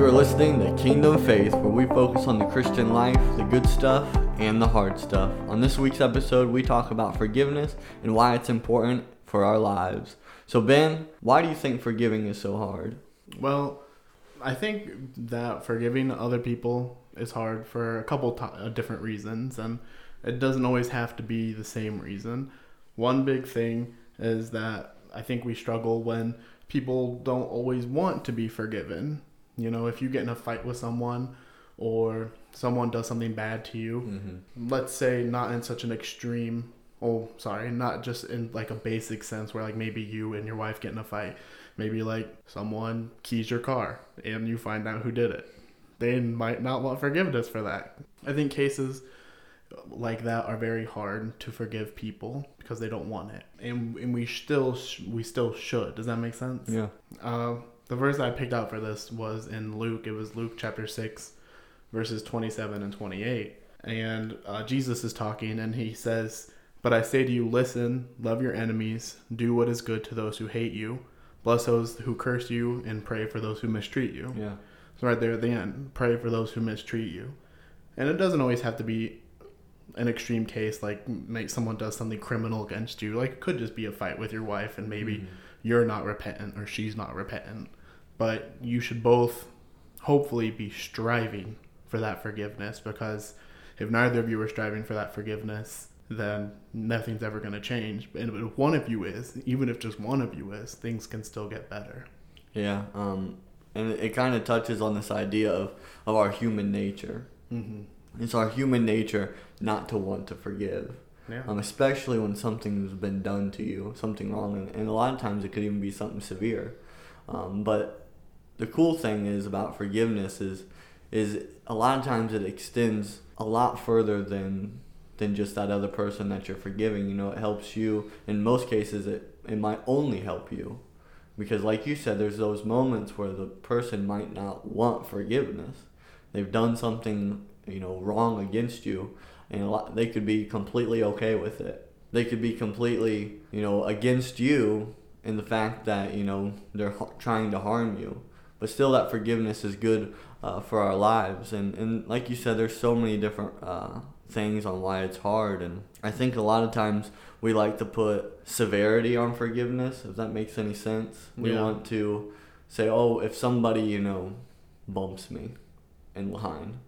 You are listening to Kingdom Faith, where we focus on the Christian life, the good stuff, and the hard stuff. On this week's episode, we talk about forgiveness and why it's important for our lives. So, Ben, why do you think forgiving is so hard? Well, I think that forgiving other people is hard for a couple uh, different reasons, and it doesn't always have to be the same reason. One big thing is that I think we struggle when people don't always want to be forgiven. You know, if you get in a fight with someone or someone does something bad to you, Mm-hmm. let's say not in such an extreme oh sorry not just in like a basic sense where like maybe you and your wife get in a fight. Maybe like someone keys your car and you find out who did it. They might not want forgiveness for that. I think cases like that are very hard to forgive people because they don't want it. And, and we still sh- we still should. Does that make sense? Yeah. uh, the verse I picked out for this was in Luke. It was Luke chapter 6, verses 27 and 28. And uh, Jesus is talking, and he says, But I say to you, listen, love your enemies, do what is good to those who hate you, bless those who curse you, and pray for those who mistreat you. Yeah. So, right there at the end, pray for those who mistreat you. And it doesn't always have to be an extreme case like make someone does something criminal against you. Like, it could just be a fight with your wife, and maybe Mhm. you're not repentant or she's not repentant. But you should both hopefully be striving for that forgiveness because if neither of you are striving for that forgiveness, then nothing's ever going to change. And if one of you is, even if just one of you is, things can still get better. Yeah. Um, and it, it kind of touches on this idea of, of our human nature. Mm-hmm. It's our human nature not to want to forgive. Yeah. um, especially when something's been done to you, something wrong, and, and a lot of times it could even be something severe. Um, but the cool thing is about forgiveness is is a lot of times it extends a lot further than than just that other person that you're forgiving. You know, it helps you. In most cases, it it might only help you, because like you said, there's those moments where the person might not want forgiveness. They've done something you know wrong against you and lot, they could be completely okay with it. They could be completely, you know, against you in the fact that you know they're trying to harm you. But still, that forgiveness is good uh, for our lives. And and like you said, there's so many different uh, things on why it's hard. And I think a lot of times we like to put severity on forgiveness. If that makes any sense, we Yeah. want to say, oh, if somebody you know bumps me in line,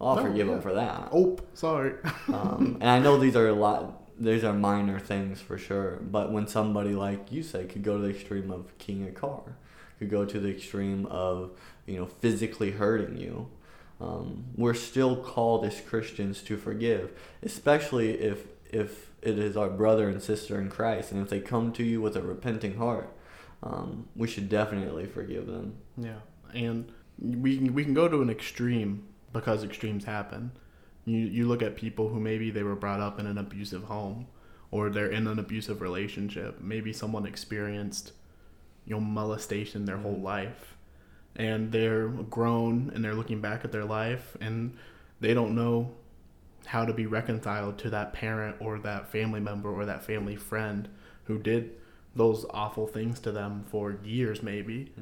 I'll No, forgive yeah. them for that Oh, sorry. um, and I know these are a lot. These are minor things for sure. But when somebody like you say could go to the extreme of keying a car, could go to the extreme of you know physically hurting you, um, we're still called as Christians to forgive, especially if if it is our brother and sister in Christ, and if they come to you with a repenting heart, um, we should definitely forgive them. Yeah, and we can, we can go to an extreme because extremes happen. You you look at people who maybe they were brought up in an abusive home, or they're in an abusive relationship. Maybe someone experienced, you know, molestation their whole Mhm. life, and they're grown and they're looking back at their life and they don't know how to be reconciled to that parent or that family member or that family friend who did those awful things to them for years maybe.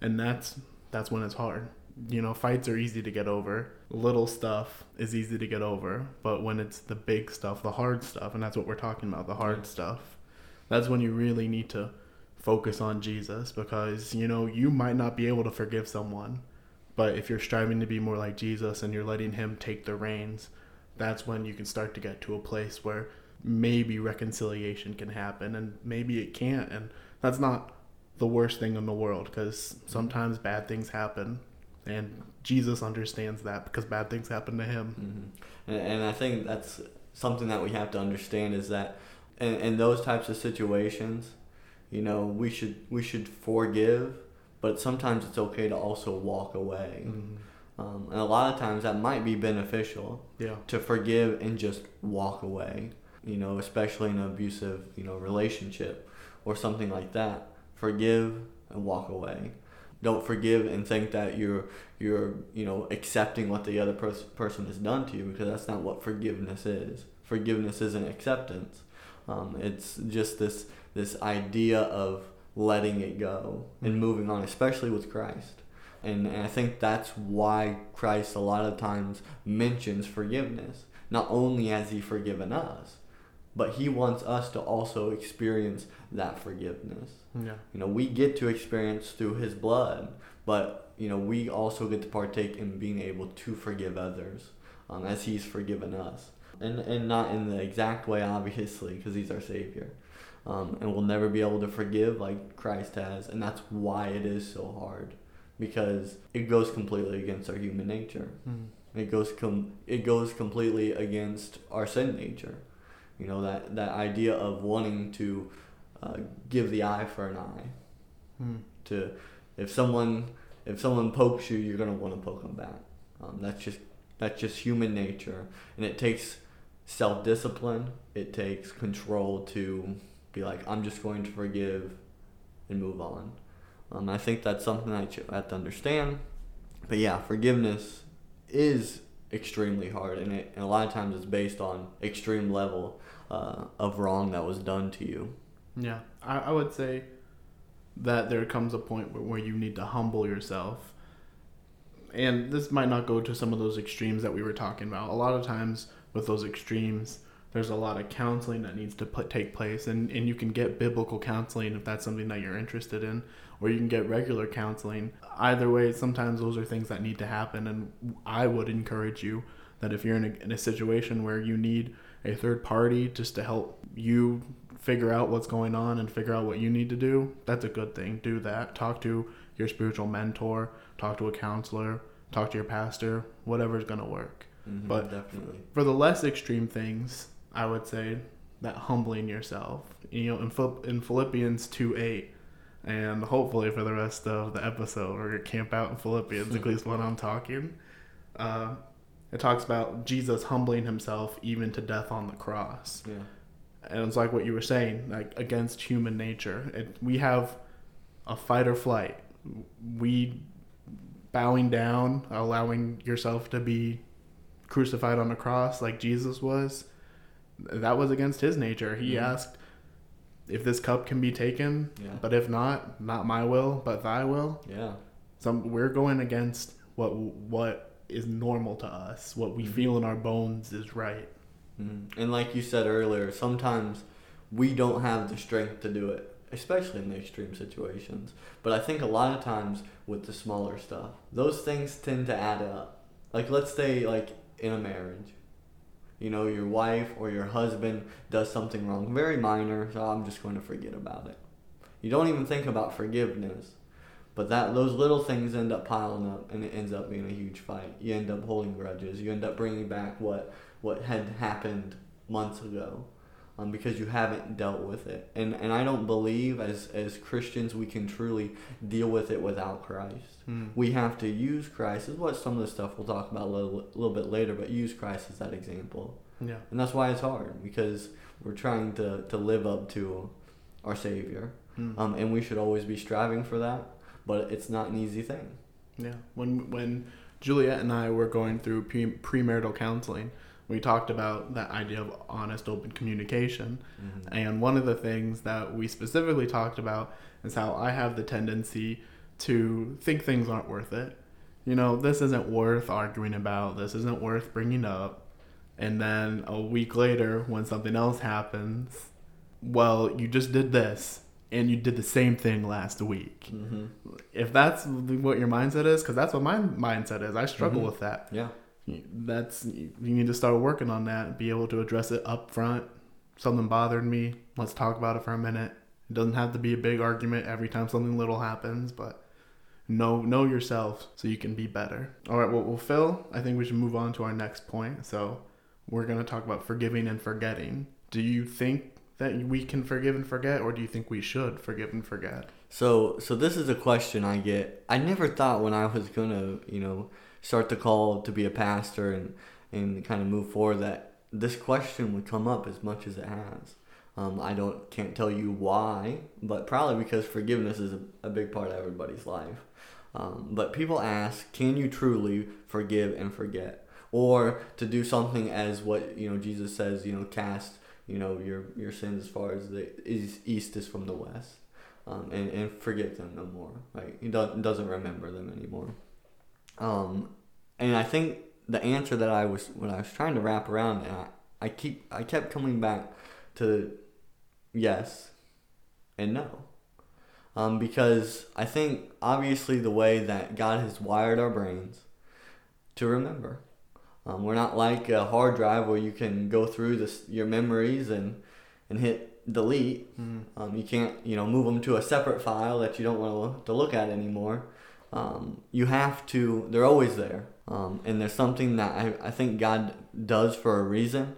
And that's that's when it's hard. You know fights are easy to get over. Little stuff is easy to get over. But when it's the big stuff the hard stuff and that's what we're talking about the hard Yeah. stuff that's when you really need to focus on jesus because you know you might not be able to forgive someone but if you're striving to be more like jesus and you're letting him take the reins that's when you can start to get to a place where maybe reconciliation can happen and maybe it can't. And that's not the worst thing in the world because sometimes bad things happen and jesus understands that because bad things happen to him. Hmm And, and I think that's something that we have to understand is that in, in those types of situations, you know, we should we should forgive, but sometimes it's okay to also walk away. Mhm. Um, and a lot of times that might be beneficial yeah to forgive and just walk away. You know, especially in an abusive you know relationship or something like that. Forgive and walk away. Don't forgive and think that you're you're you know accepting what the other pers- person has done to you because that's not what forgiveness is. Forgiveness isn't acceptance. Um, it's just this this idea of letting it go and moving on, especially with Christ. and, and I think that's why Christ a lot of times mentions forgiveness. Not only has he forgiven us, but he wants us to also experience that forgiveness. Yeah. You know, we get to experience through his blood, but you know, we also get to partake in being able to forgive others um, as he's forgiven us. And, and not in the exact way, obviously, because he's our Savior. Um, and we'll never be able to forgive like Christ has. And that's why it is so hard, because it goes completely against our human nature. Mm. It goes com- it goes completely against our sin nature. You know that that idea of wanting to uh, give the eye for an eye. Mm. To if someone if someone pokes you, you're gonna want to poke them back. Um, that's just that's just human nature, and it takes self discipline. It takes control to be like, I'm just going to forgive and move on. Um, I think that's something that you have to understand. But yeah, forgiveness is extremely hard, and, it, and a lot of times it's based on extreme level uh, of wrong that was done to you. Yeah, I, I would say that there comes a point where, where you need to humble yourself. And this might not go to some of those extremes that we were talking about. A lot of times with those extremes, there's a lot of counseling that needs to put, take place, and, and you can get biblical counseling if that's something that you're interested in, or you can get regular counseling. Either way, sometimes those are things that need to happen, and I would encourage you that if you're in a, in a situation where you need a third party just to help you figure out what's going on and figure out what you need to do, that's a good thing. Do that. Talk to your spiritual mentor, talk to a counselor, talk to your pastor, whatever's going to work. Mm-hmm, But- definitely. For the less extreme things, I would say that humbling yourself. You know, in, Phil- in Philippians 2 8, and hopefully for the rest of the episode, we're going to camp out in Philippians, at least when I'm talking. Uh, it talks about Jesus humbling himself even to death on the cross Yeah. and it's like what you were saying, like against human nature. It, we have a fight or flight. We bowing down, allowing yourself to be crucified on the cross like Jesus was. That was against his nature. He Mhm. asked if this cup can be taken, Yeah. but if not, not my will, but thy will. Yeah. Some we're going against what what is normal to us, what we Mhm. feel in our bones is right. Mhm. And like you said earlier, sometimes we don't have the strength to do it, especially in the extreme situations. But I think a lot of times with the smaller stuff, those things tend to add up. Like let's say like in a marriage, you know, your wife or your husband does something wrong, very minor, so I'm just going to forget about it. You don't even think about forgiveness. But that those little things end up piling up, and it ends up being a huge fight. You end up holding grudges. You end up bringing back what what had happened months ago, um, because you haven't dealt with it. And and I don't believe as as Christians we can truly deal with it without Christ. We have to use Christ. Is what some of the stuff we'll talk about a little little bit later. But use Christ as that example, Yeah. and that's why it's hard because we're trying to to live up to our Savior, Mm. um, and we should always be striving for that. But it's not an easy thing. Yeah, when when Juliet and I were going through pre- premarital counseling, we talked about that idea of honest, open communication. And one of the things that we specifically talked about is how I have the tendency to think things aren't worth it. You know, this isn't worth arguing about. This isn't worth bringing up. And then a week later, when something else happens, well, you just did this, and you did the same thing last week Mm-hmm. if that's what your mindset is, because that's what my mindset is. I struggle Mhm. with that. Yeah. That's you need to start working on that. Be able to address it up front. Something bothered me. Let's talk about it for a minute. It doesn't have to be a big argument every time something little happens, but know know yourself so you can be better. All right. Well, well, Phil, I think we should move on to our next point. So we're gonna talk about forgiving and forgetting. Do you think that we can forgive and forget, or do you think we should forgive and forget? So so this is a question I get. I never thought when I was gonna you know start the call to be a pastor and and kind of move forward that this question would come up as much as it has. Um, I don't can't tell you why, but probably because forgiveness is a, a big part of everybody's life. Um, but people ask, can you truly forgive and forget, or to do something as what you know Jesus says, you know, cast you know your your sins as far as the is, east is from the west. um, and, and forget them no more. Right? He do- doesn't remember them anymore. Um, and I think the answer that I was when I was trying to wrap around, and I, I keep I kept coming back to yes and no. Um, because I think obviously the way that God has wired our brains to remember. Um, we're not like a hard drive where you can go through this your memories and and hit delete. Mm. Um, you can't you know move them to a separate file that you don't want to look at anymore. Um, you have to. They're always there, um, and there's something that I, I think God does for a reason.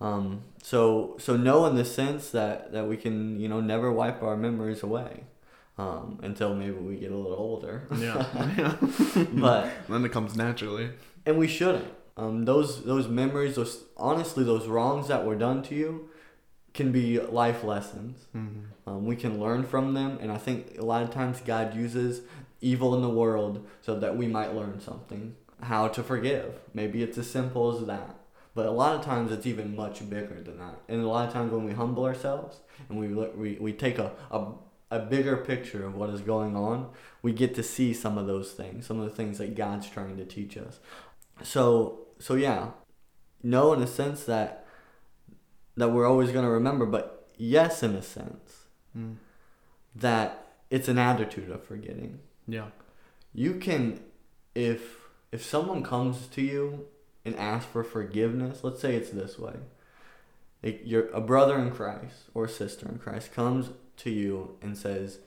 Um, so so know in the sense that that we can you know never wipe our memories away. Um, until maybe we get a little older. Yeah. yeah. but then it comes naturally. and we shouldn't. Um, those those memories, those honestly, those wrongs that were done to you, can be life lessons. Mm-hmm. Um, we can learn from them, and I think a lot of times God uses evil in the world so that we might learn something, how to forgive. Maybe it's as simple as that. But a lot of times it's even much bigger than that. And a lot of times when we humble ourselves and we look, we, we take a, a a bigger picture of what is going on, we get to see some of those things, some of the things that God's trying to teach us. So so yeah, know in a sense that that we're always going to remember, but yes, in a sense Mm. that it's an attitude of forgetting. Yeah. You can, if if someone comes to you and asks for forgiveness, let's say it's this way. A brother in Christ or a sister in Christ comes to you and says,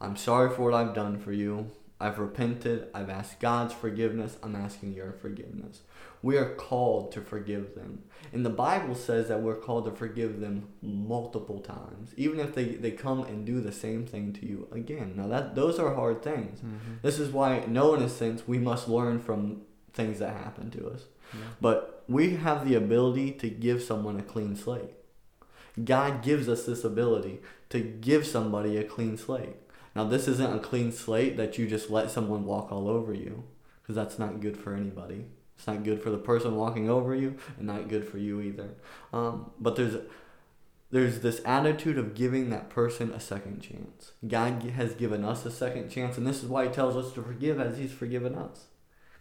"I'm sorry for what I've done for you. I've repented. I've asked God's forgiveness. I'm asking your forgiveness." We are called to forgive them. And the Bible says that we're called to forgive them multiple times, even if they, they come and do the same thing to you again. Now that those are hard things. Mm-hmm. This is why, no, in a sense, we must learn from things that happen to us. Yeah. But we have the ability to give someone a clean slate. God gives us this ability to give somebody a clean slate. Now, this isn't a clean slate that you just let someone walk all over you, because that's not good for anybody. It's not good for the person walking over you, and not good for you either. Um, but there's there's this attitude of giving that person a second chance. God has given us a second chance, and this is why He tells us to forgive as He's forgiven us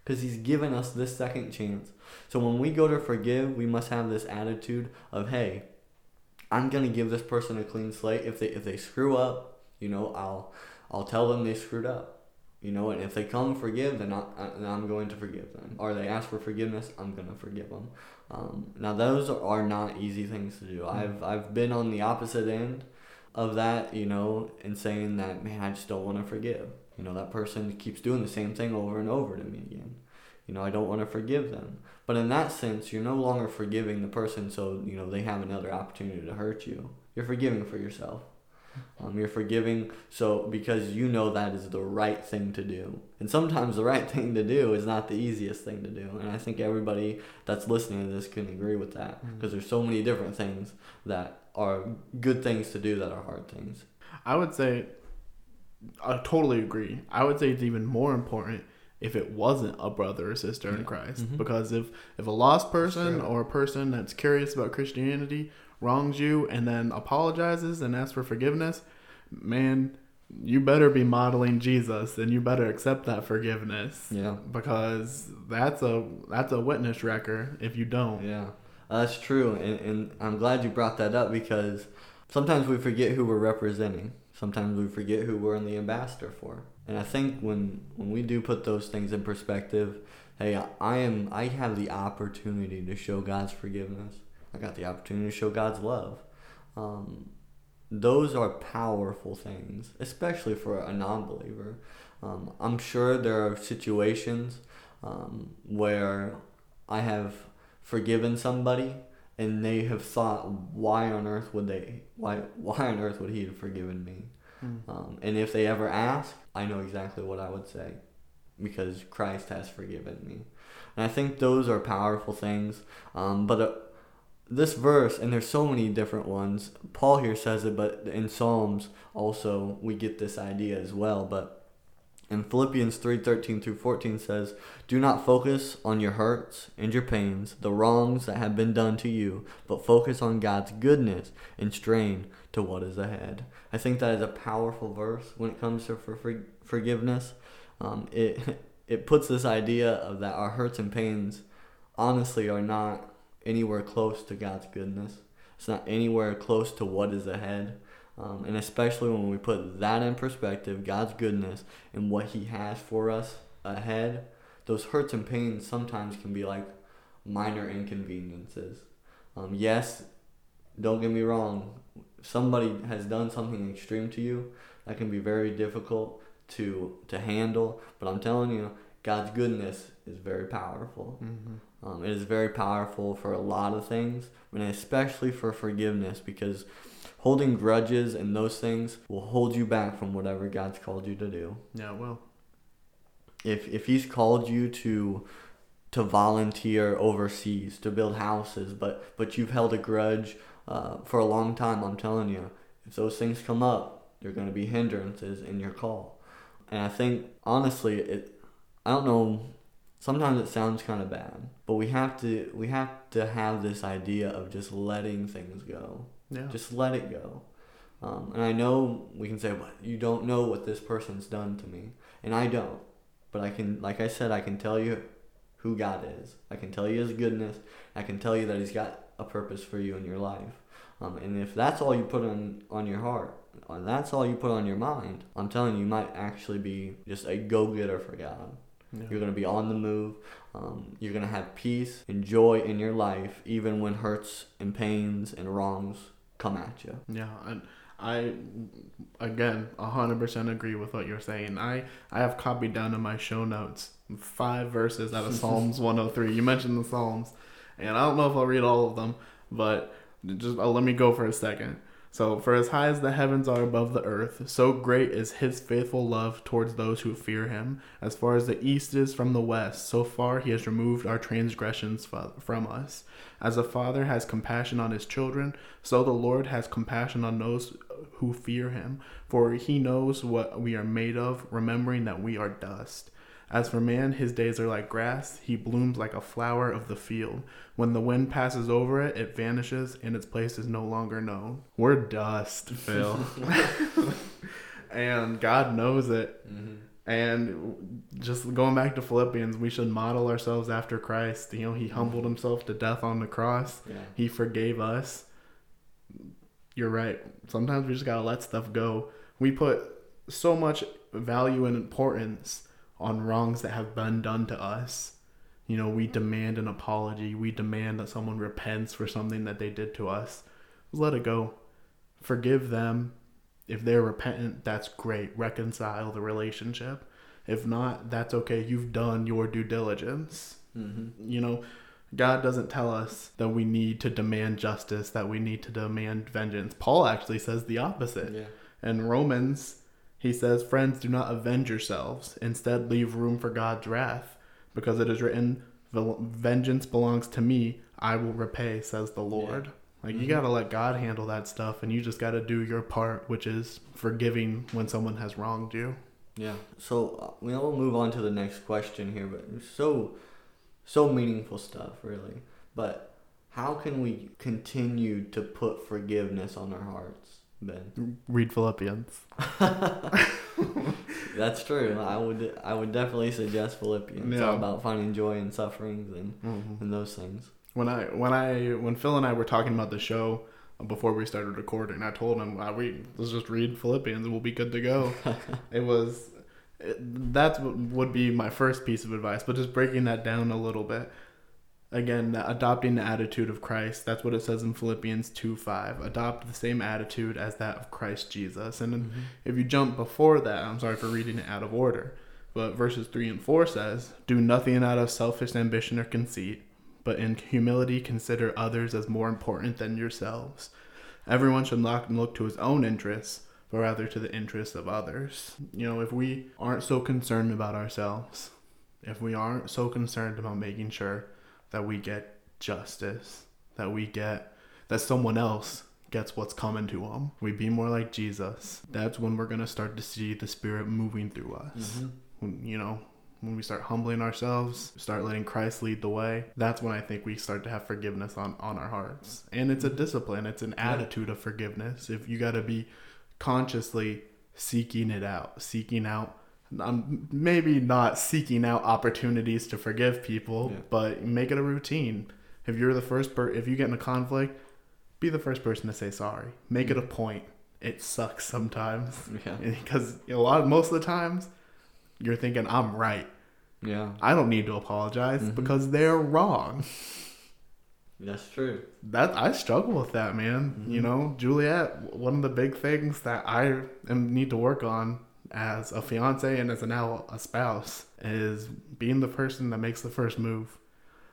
because he's given us this second chance. So when we go to forgive, we must have this attitude of, hey, I'm gonna give this person a clean slate. If they if they screw up, you know, I'll I'll tell them they screwed up. You know, and if they come forgive, then, I, then I'm going to forgive them. Or they ask for forgiveness, I'm gonna forgive them. Um, now those are not easy things to do. I've I've been on the opposite end of that, you know, and saying that man, I just don't want to forgive. You know, that person keeps doing the same thing over and over to me again. You know, I don't want to forgive them. But in that sense, you're no longer forgiving the person so, you know, they have another opportunity to hurt you. You're forgiving for yourself. Um, you're forgiving so because you know that is the right thing to do. And sometimes the right thing to do is not the easiest thing to do. And I think everybody that's listening to this can agree with that Mm. because there's so many different things that are good things to do that are hard things. I would say, I totally agree. I would say it's even more important if it wasn't a brother or sister in Yeah. Christ. Mhm. Because if, if a lost person or a person that's curious about Christianity wrongs you and then apologizes and asks for forgiveness, man, you better be modeling Jesus and you better accept that forgiveness. Yeah. Because that's a that's a witness record if you don't. Yeah, uh, that's true, and, and I'm glad you brought that up because sometimes we forget who we're representing. Sometimes we forget who we're the ambassador for. And I think when when we do put those things in perspective, hey, I am I have the opportunity to show God's forgiveness. I got the opportunity to show God's love. Um, those are powerful things, especially for a non-believer. Um, I'm sure there are situations um, where I have forgiven somebody and they have thought, why on earth would they? Why why on earth would he have forgiven me? Mm. Um, and if they ever ask, I know exactly what I would say, because Christ has forgiven me. And I think those are powerful things. Um, but uh, this verse, and there's so many different ones. Paul here says it, but in Psalms also we get this idea as well. But in Philippians 3:13 through 14 says, "Do not focus on your hurts and your pains, the wrongs that have been done to you, but focus on God's goodness and strain to what is ahead." I think that is a powerful verse when it comes to for, forgiveness. Um, it it puts this idea of that our hurts and pains honestly are not anywhere close to God's goodness. It's not anywhere close to what is ahead. Um, and especially when we put that in perspective, God's goodness and what He has for us ahead, those hurts and pains sometimes can be like minor inconveniences. Um, yes, don't get me wrong, somebody has done something extreme to you, that can be very difficult to to handle. But I'm telling you, God's goodness is very powerful. Mm-hmm. Um, it is very powerful for a lot of things, and especially for forgiveness, because holding grudges and those things will hold you back from whatever God's called you to do. Yeah, well. If if He's called you to to volunteer overseas to build houses, but but you've held a grudge uh, for a long time, I'm telling you, if those things come up, they're going to be hindrances in your call. And I think honestly, it I don't know. Sometimes it sounds kind of bad, but we have to we have to have this idea of just letting things go. Yeah. Just let it go. Um, and I know we can say, "But you don't know what this person's done to me," and I don't. But I can, like I said, I can tell you who God is. I can tell you His goodness. I can tell you that He's got a purpose for you in your life. Um, and if that's all you put on on your heart, and that's all you put on your mind, I'm telling you, you might actually be just a go getter for God. Yeah. You're going to be on the move. Um, you're going to have peace and joy in your life, even when hurts and pains and wrongs come at you. Yeah, and I again 100% agree with what you're saying. I I have copied down in my show notes five verses out of Psalms 103. You mentioned the Psalms, and I don't know if I'll read all of them, but just uh, let me go for a second. So, for as high as the heavens are above the earth, so great is his faithful love towards those who fear him. As far as the east is from the west, so far he has removed our transgressions from us. As a father has compassion on his children, so the Lord has compassion on those who fear him. For he knows what we are made of, remembering that we are dust. As for man, his days are like grass, he blooms like a flower of the field. When the wind passes over it, it vanishes, and its place is no longer known. We're dust, Phil. and God knows it. Mm-hmm. And just going back to Philippians, we should model ourselves after Christ. You know, he humbled mm-hmm. himself to death on the cross. Yeah. He forgave us. You're right. Sometimes we just gotta let stuff go. We put so much value and importance on wrongs that have been done to us. You know, we demand an apology. We demand that someone repents for something that they did to us. Let it go. Forgive them. If they're repentant, that's great. Reconcile the relationship. If not, that's okay. You've done your due diligence. Mm-hmm. You know, God doesn't tell us that we need to demand justice, that we need to demand vengeance. Paul actually says the opposite. Yeah. In Romans, he says, Friends, do not avenge yourselves. Instead, leave room for God's wrath, because it is written, Vengeance belongs to me. I will repay, says the Lord. Yeah. Like, mm-hmm. you got to let God handle that stuff, and you just got to do your part, which is forgiving when someone has wronged you. Yeah. So uh, we'll move on to the next question here, but so, so meaningful stuff, really. But how can we continue to put forgiveness on our hearts? Ben. Read Philippians. That's true. I would I would definitely suggest Philippians. Yeah. It's all about finding joy in sufferings and mm-hmm. and those things. When I when I when Phil and I were talking about the show before we started recording, I told him, I read, let's just read Philippians and we'll be good to go. it was that would be my first piece of advice, but just breaking that down a little bit again adopting the attitude of christ that's what it says in philippians 2 5 adopt the same attitude as that of christ jesus. And mm-hmm. if you jump before that i'm sorry for reading it out of order but verses 3 and 4 says do nothing out of selfish ambition or conceit but in humility consider others as more important than yourselves. Everyone should not look to his own interests but rather to the interests of others. You know if we aren't so concerned about ourselves if we aren't so concerned about making sure that we get justice, that we get that someone else gets what's coming to them. We be more like Jesus. That's when we're gonna start to see the Spirit moving through us. Mhm. When, you know, when we start humbling ourselves, start letting Christ lead the way, that's when I think we start to have forgiveness on, on our hearts. And it's a discipline, it's an attitude of forgiveness. If you got to be consciously seeking it out, seeking out, um, maybe not seeking out opportunities to forgive people, Yeah. but make it a routine. If you're the first per, if you get in a conflict, be the first person to say sorry. Make it a point. It sucks sometimes Yeah. because a lot, most of the times, you're thinking I'm right. Yeah. I don't need to apologize Mhm. because they're wrong. That's true. That I struggle with that, man. Mhm. You know, Juliet. One of the big things that I am, need to work on as a fiance and as now a spouse is being the person that makes the first move.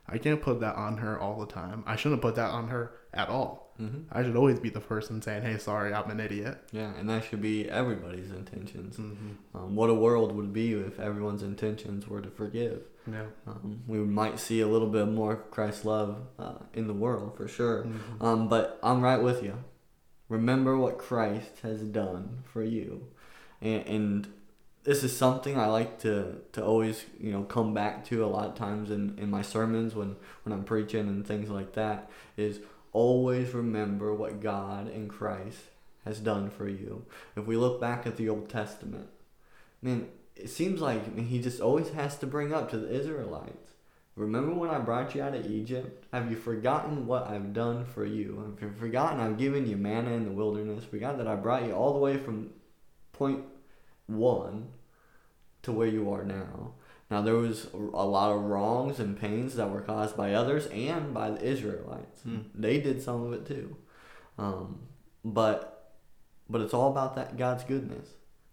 I can't put that on her all the time. I shouldn't put that on her at all. hmm I should always be the person saying, "Hey, sorry, I'm an idiot." Yeah, and that should be everybody's intentions. Mm-hmm. Um, what a world would be if everyone's intentions were to forgive. Yeah. Um, we might see a little bit more Christ's love uh, in the world for sure. Mhm. Um, but I'm right with you. Remember what Christ has done for you, and, and this is something I like to, to always you know come back to a lot of times in, in my sermons when, when I'm preaching and things like that is always remember what God and Christ has done for you. If we look back at the Old Testament, man, it seems like he just always has to bring up to the Israelites. Remember when I brought you out of Egypt? Have you forgotten what I've done for you? Have you forgotten I've given you manna in the wilderness? Forgot that I brought you all the way from point one to where you are now. Now there was a lot of wrongs and pains that were caused by others and by the Israelites. Hmm. They did some of it too, um, but but it's all about that God's goodness.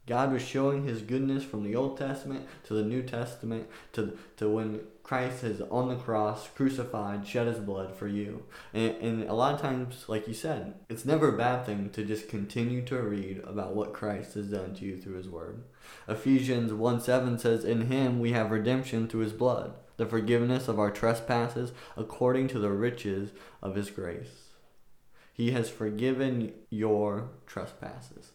God was showing His goodness from the Old Testament to the New Testament to to when Christ is on the cross, crucified, shed His blood for you. And, and a lot of times, like you said, it's never a bad thing to just continue to read about what Christ has done to you through His Word. Ephesians 1 7 says, In Him we have redemption through His blood, the forgiveness of our trespasses according to the riches of His grace. He has forgiven your trespasses.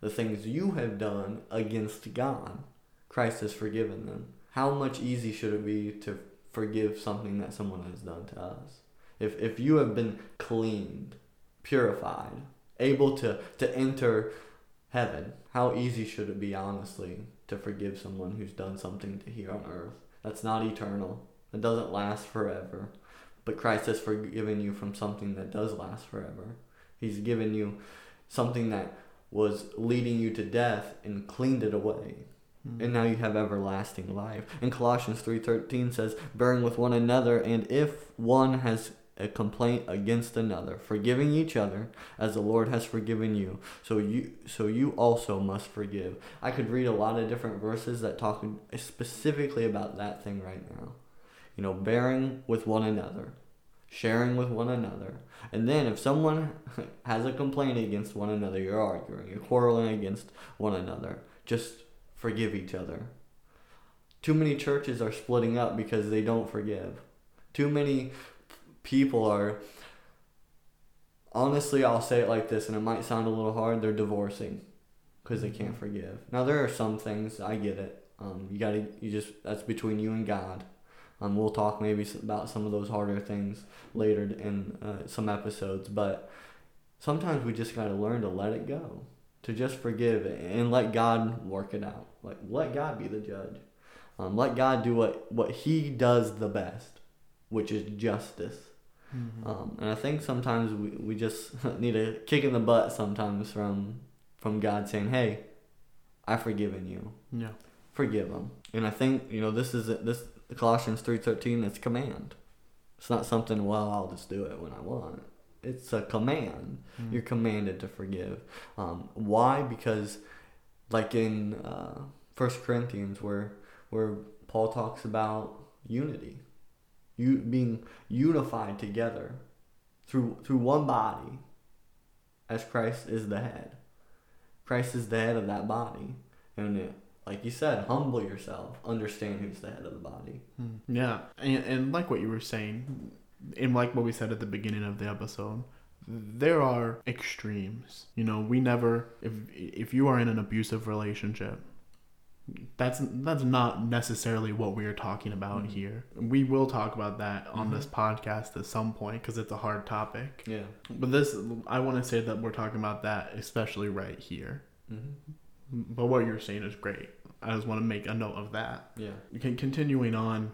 The things you have done against God, Christ has forgiven them. How much easy should it be to forgive something that someone has done to us? If, if you have been cleaned, purified, able to, to enter heaven, how easy should it be, honestly, to forgive someone who's done something to here on earth that's not eternal, that doesn't last forever? But Christ has forgiven you from something that does last forever. He's given you something that was leading you to death and cleaned it away. And now you have everlasting life. And Colossians 3:13 says, "Bearing with one another, and if one has a complaint against another, forgiving each other as the Lord has forgiven you, so you so you also must forgive." I could read a lot of different verses that talk specifically about that thing right now. You know, bearing with one another, sharing with one another. And then if someone has a complaint against one another, you're arguing, you're quarreling against one another, just forgive each other. Too many churches are splitting up because they don't forgive. Too many people are honestly, I'll say it like this and it might sound a little hard, they're divorcing because they can't forgive. Now there are some things, I get it. Um, you got to you just that's between you and God. Um, we'll talk maybe about some of those harder things later in uh, some episodes, but sometimes we just got to learn to let it go, to just forgive and let God work it out. Like let God be the judge. Um, let God do what what He does the best, which is justice. Mhm. Um, and I think sometimes we, we just need a kick in the butt sometimes from from God saying, "Hey, I've forgiven you. yeah. Forgive them." And I think you know this is this Colossians three thirteen. It's command. It's not something. Well, I'll just do it when I want. It's a command. Mm. You're commanded to forgive. Um, why? Because, like in uh, First Corinthians, where where Paul talks about unity, you being unified together through through one body, as Christ is the head. Christ is the head of that body, and it, like you said, humble yourself. Understand who's the head of the body. Mm. Yeah, and, and like what you were saying, and like what we said at the beginning of the episode, there are extremes. You know, we never if if you are in an abusive relationship, that's that's not necessarily what we are talking about Mhm. here. We will talk about that on Mhm. this podcast at some point because it's a hard topic. Yeah. But this, I want to say that we're talking about that, especially right here. Mm-hmm. But what you're saying is great. I just want to make a note of that. Yeah. Okay, continuing on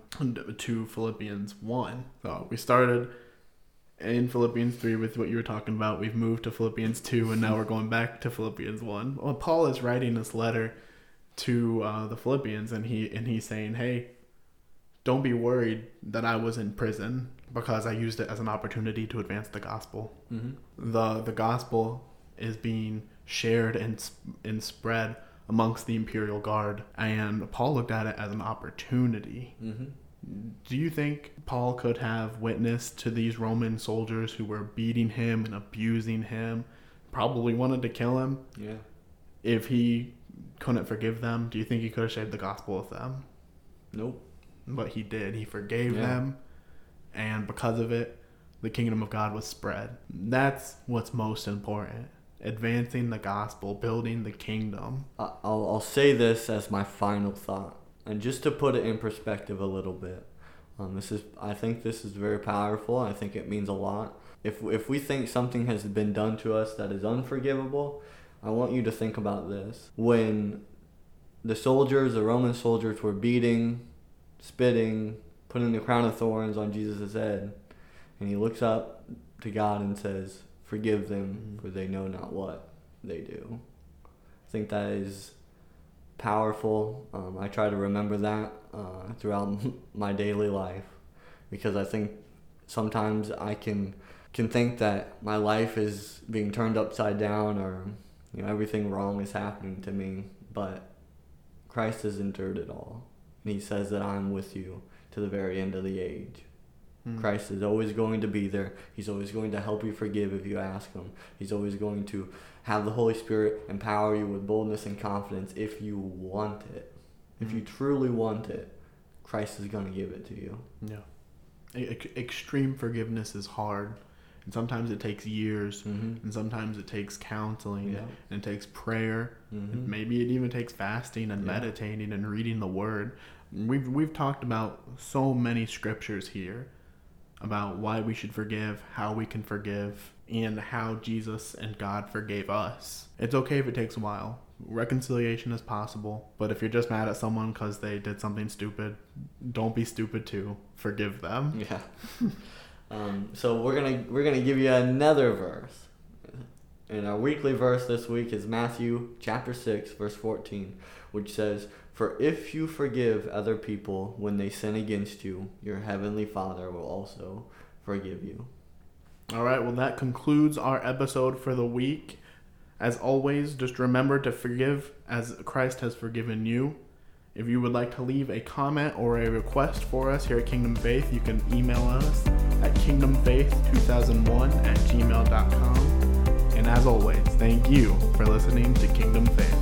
to Philippians 1. So we started in Philippians 3 with what you were talking about. We've moved to Philippians 2, and now we're going back to Philippians 1. Well, Paul is writing this letter to uh, the Philippians, and he and he's saying, "Hey, don't be worried that I was in prison because I used it as an opportunity to advance the gospel. Mm-hmm. the The gospel is being shared and and spread amongst the imperial guard, and Paul looked at it as an opportunity." Mm-hmm. Do you think Paul could have witnessed to these Roman soldiers who were beating him and abusing him, probably wanted to kill him, Yeah. if he couldn't forgive them? Do you think he could have shared the gospel with them? Nope. But he did. He forgave Yeah. them, and because of it, the kingdom of God was spread. That's what's most important. Advancing the gospel, building the kingdom. I'll, I'll say this as my final thought, and just to put it in perspective a little bit. Um, this is, I think, this is very powerful. I think it means a lot. If if we think something has been done to us that is unforgivable, I want you to think about this. When the soldiers, the Roman soldiers, were beating, spitting, putting the crown of thorns on Jesus' head, and he looks up to God and says, "Forgive them, for they know not what they do." I think that is powerful. Um, I try to remember that uh, throughout my daily life because I think sometimes I can can think that my life is being turned upside down or you know everything wrong is happening to me, but Christ has endured it all. And he says that I'm with you to the very end of the age. Hmm. Christ is always going to be there. He's always going to help you forgive if you ask Him. He's always going to have the Holy Spirit empower you with boldness and confidence if you want it. If you Mhm. truly want it, Christ is going to give it to you. Yeah. E- extreme forgiveness is hard. And sometimes it takes years. Mm-hmm. And sometimes it takes counseling. Yeah. And it takes prayer. Mm-hmm. And maybe it even takes fasting and Yeah. meditating and reading the word. We've we've talked about so many scriptures here about why we should forgive, how we can forgive, and how Jesus and God forgave us. It's okay if it takes a while. Reconciliation is possible, but if you're just mad at someone because they did something stupid, don't be stupid too. Forgive them. Yeah. um, so we're gonna we're gonna give you another verse, and our weekly verse this week is Matthew chapter six verse fourteen, which says, "For if you forgive other people when they sin against you, your heavenly Father will also forgive you." All right, well, that concludes our episode for the week. As always, just remember to forgive as Christ has forgiven you. If you would like to leave a comment or a request for us here at Kingdom Faith, you can email us at kingdomfaith2001 at gmail.com. As always, thank you for listening to Kingdom Faith.